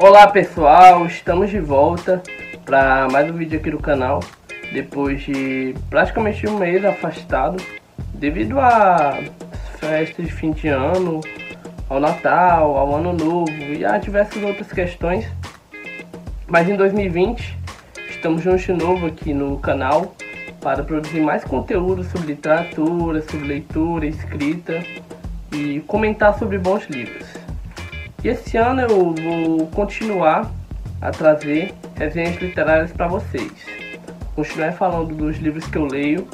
Olá pessoal, estamos de volta para mais um vídeo aqui do canal depois de praticamente um mês afastado devido a festas de fim de ano, ao Natal, ao Ano Novo e a diversas outras questões. Mas em 2020 estamos juntos de novo aqui no canal para produzir mais conteúdo sobre literatura, sobre leitura, escrita e comentar sobre bons livros. E esse ano eu vou continuar a trazer resenhas literárias para vocês. Continuar falando dos livros que eu leio,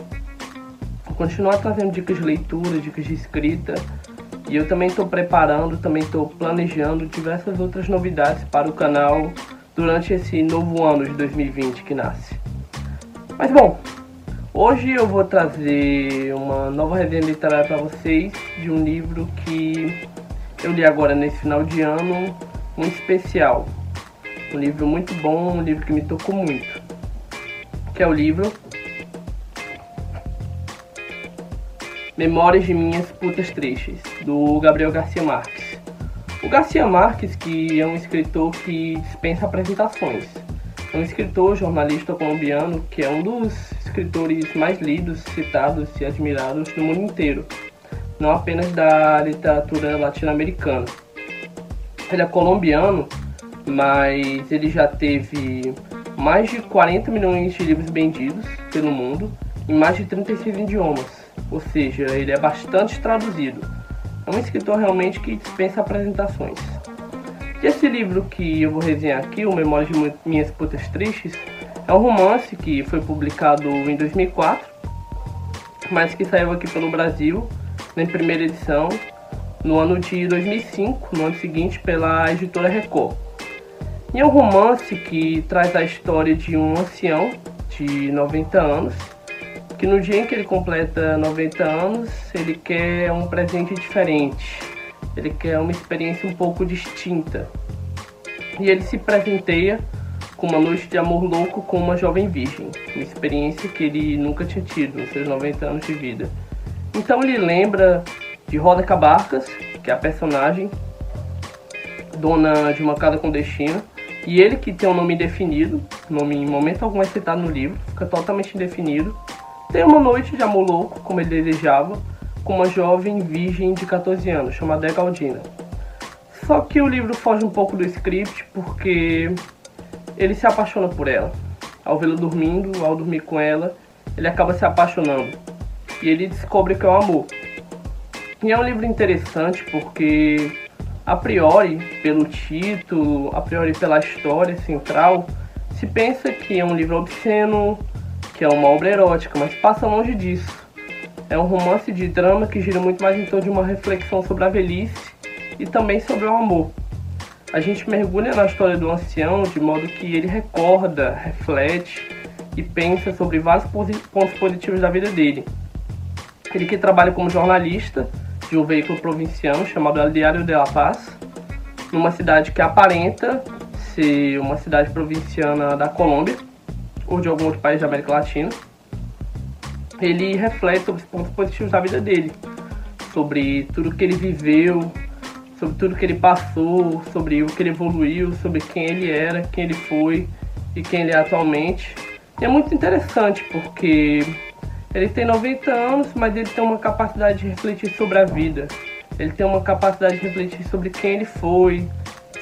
continuar trazendo dicas de leitura, dicas de escrita. E eu também estou preparando, também estou planejando diversas outras novidades para o canal durante esse novo ano de 2020 que nasce. Mas bom, hoje eu vou trazer uma nova resenha literária para vocês de um livro que eu li agora nesse final de ano, muito especial. Um livro muito bom, um livro que me tocou muito. Que é o livro Memórias de Minhas Putas Tristes, do Gabriel Garcia Marques. O Garcia Marques, que é um escritor que dispensa apresentações. É um escritor, jornalista colombiano, que é um dos escritores mais lidos, citados e admirados no mundo inteiro não apenas da literatura latino-americana. Ele é colombiano, mas ele já teve mais de 40 milhões de livros vendidos pelo mundo em mais de 36 idiomas, ou seja, ele é bastante traduzido. É um escritor realmente que dispensa apresentações. E esse livro que eu vou resenhar aqui, o Memórias de Minhas Putas Tristes, é um romance que foi publicado em 2004, mas que saiu aqui pelo Brasil na primeira edição no ano de 2005, no ano seguinte, pela editora Record. E é um romance que traz a história de um ancião de 90 anos, que no dia em que ele completa 90 anos, ele quer um presente diferente, ele quer uma experiência um pouco distinta. E ele se presenteia com uma noite de amor louco com uma jovem virgem, uma experiência que ele nunca tinha tido nos seus 90 anos de vida. Então ele lembra de Roda Cabarcas, que é a personagem, dona de uma casa clandestina, e ele que tem um nome indefinido, nome em momento algum é citado no livro, fica totalmente indefinido, tem uma noite de amor louco, como ele desejava, com uma jovem virgem de 14 anos, chamada Galdina. Só que o livro foge um pouco do script porque ele se apaixona por ela. Ao vê-la dormindo, ao dormir com ela, ele acaba se apaixonando e ele descobre que é o amor. E é um livro interessante porque, a priori, pelo título, a priori pela história central, se pensa que é um livro obsceno, que é uma obra erótica, mas passa longe disso. É um romance de drama que gira muito mais em torno de uma reflexão sobre a velhice e também sobre o amor. A gente mergulha na história do ancião de modo que ele recorda, reflete e pensa sobre vários pontos positivos da vida dele. Ele que trabalha como jornalista de um veículo provinciano chamado El Diário de La Paz, numa cidade que aparenta ser uma cidade provinciana da Colômbia ou de algum outro país da América Latina. Ele reflete sobre os pontos positivos da vida dele, sobre tudo que ele viveu, sobre tudo que ele passou, sobre o que ele evoluiu, sobre quem ele era, quem ele foi e quem ele é atualmente. E é muito interessante porque ele tem 90 anos, mas ele tem uma capacidade de refletir sobre a vida. Ele tem uma capacidade de refletir sobre quem ele foi,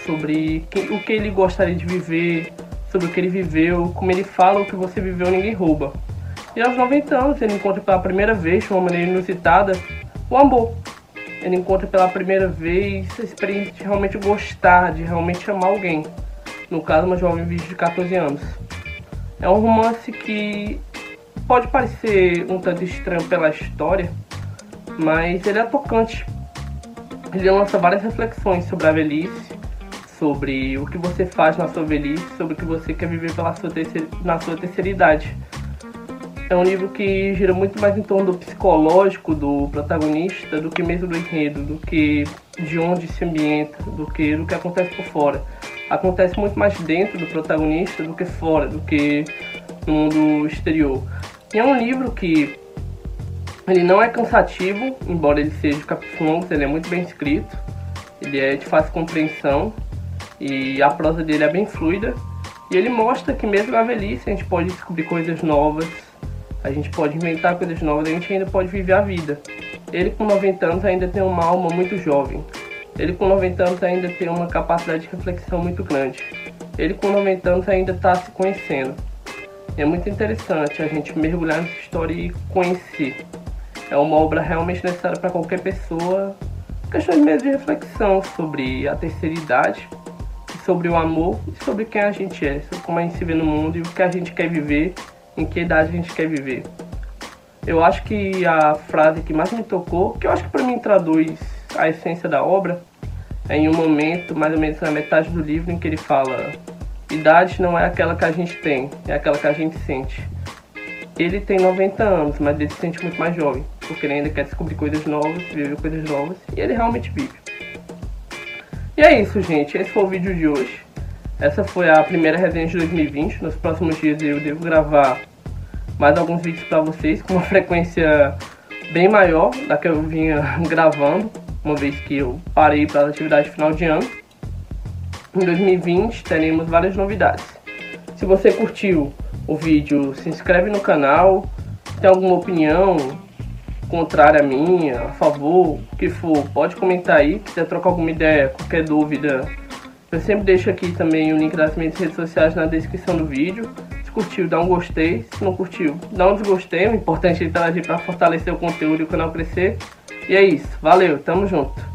sobre quem, o que ele gostaria de viver, sobre o que ele viveu, como ele fala o que você viveu ninguém rouba. E aos 90 anos ele encontra pela primeira vez, de uma maneira inusitada, o amor. Ele encontra pela primeira vez a experiência de realmente gostar, de realmente amar alguém. No caso, uma jovem de 14 anos. É um romance que pode parecer um tanto estranho pela história, mas ele é tocante. Ele lança várias reflexões sobre a velhice, sobre o que você faz na sua velhice, sobre o que você quer viver pela sua terceira, na sua terceira idade. É um livro que gira muito mais em torno do psicológico do protagonista do que mesmo do enredo, do que de onde se ambienta, do que do que acontece por fora. Acontece muito mais dentro do protagonista do que fora, do que no mundo exterior. É um livro que ele não é cansativo, embora ele seja de capítulos longos, ele é muito bem escrito, ele é de fácil compreensão E a prosa dele é bem fluida. E ele mostra que mesmo na velhice a gente pode descobrir coisas novas, a gente pode inventar coisas novas, a gente ainda pode viver a vida. Ele com 90 anos ainda tem uma alma muito jovem. Ele com 90 anos ainda tem uma capacidade de reflexão muito grande. Ele com 90 anos ainda está se conhecendo. É muito interessante a gente mergulhar nessa história e conhecer. É uma obra realmente necessária para qualquer pessoa. Questões mesmo de reflexão sobre a terceira idade, sobre o amor e sobre quem a gente é, sobre como a gente se vê no mundo e o que a gente quer viver, em que idade a gente quer viver. Eu acho que a frase que mais me tocou, que eu acho que para mim traduz a essência da obra, é em um momento, mais ou menos na metade do livro, em que ele fala: idade não é aquela que a gente tem, é aquela que a gente sente. Ele tem 90 anos, mas ele se sente muito mais jovem, porque ele ainda quer descobrir coisas novas, viver coisas novas, e ele realmente vive. E é isso, gente. Esse foi o vídeo de hoje. Essa foi a primeira resenha de 2020. Nos próximos dias eu devo gravar mais alguns vídeos para vocês com uma frequência bem maior da que eu vinha gravando, uma vez que eu parei para a atividade final de ano. Em 2020 teremos várias novidades. Se você curtiu o vídeo, se inscreve no canal. Tem alguma opinião contrária à minha, a favor, o que for, pode comentar aí. Se quiser trocar alguma ideia, qualquer dúvida, eu sempre deixo aqui também o link das minhas redes sociais na descrição do vídeo curtiu, dá um gostei. Se não curtiu, dá um desgostei. O importante é interagir para fortalecer o conteúdo e o canal crescer. E é isso. Valeu, tamo junto.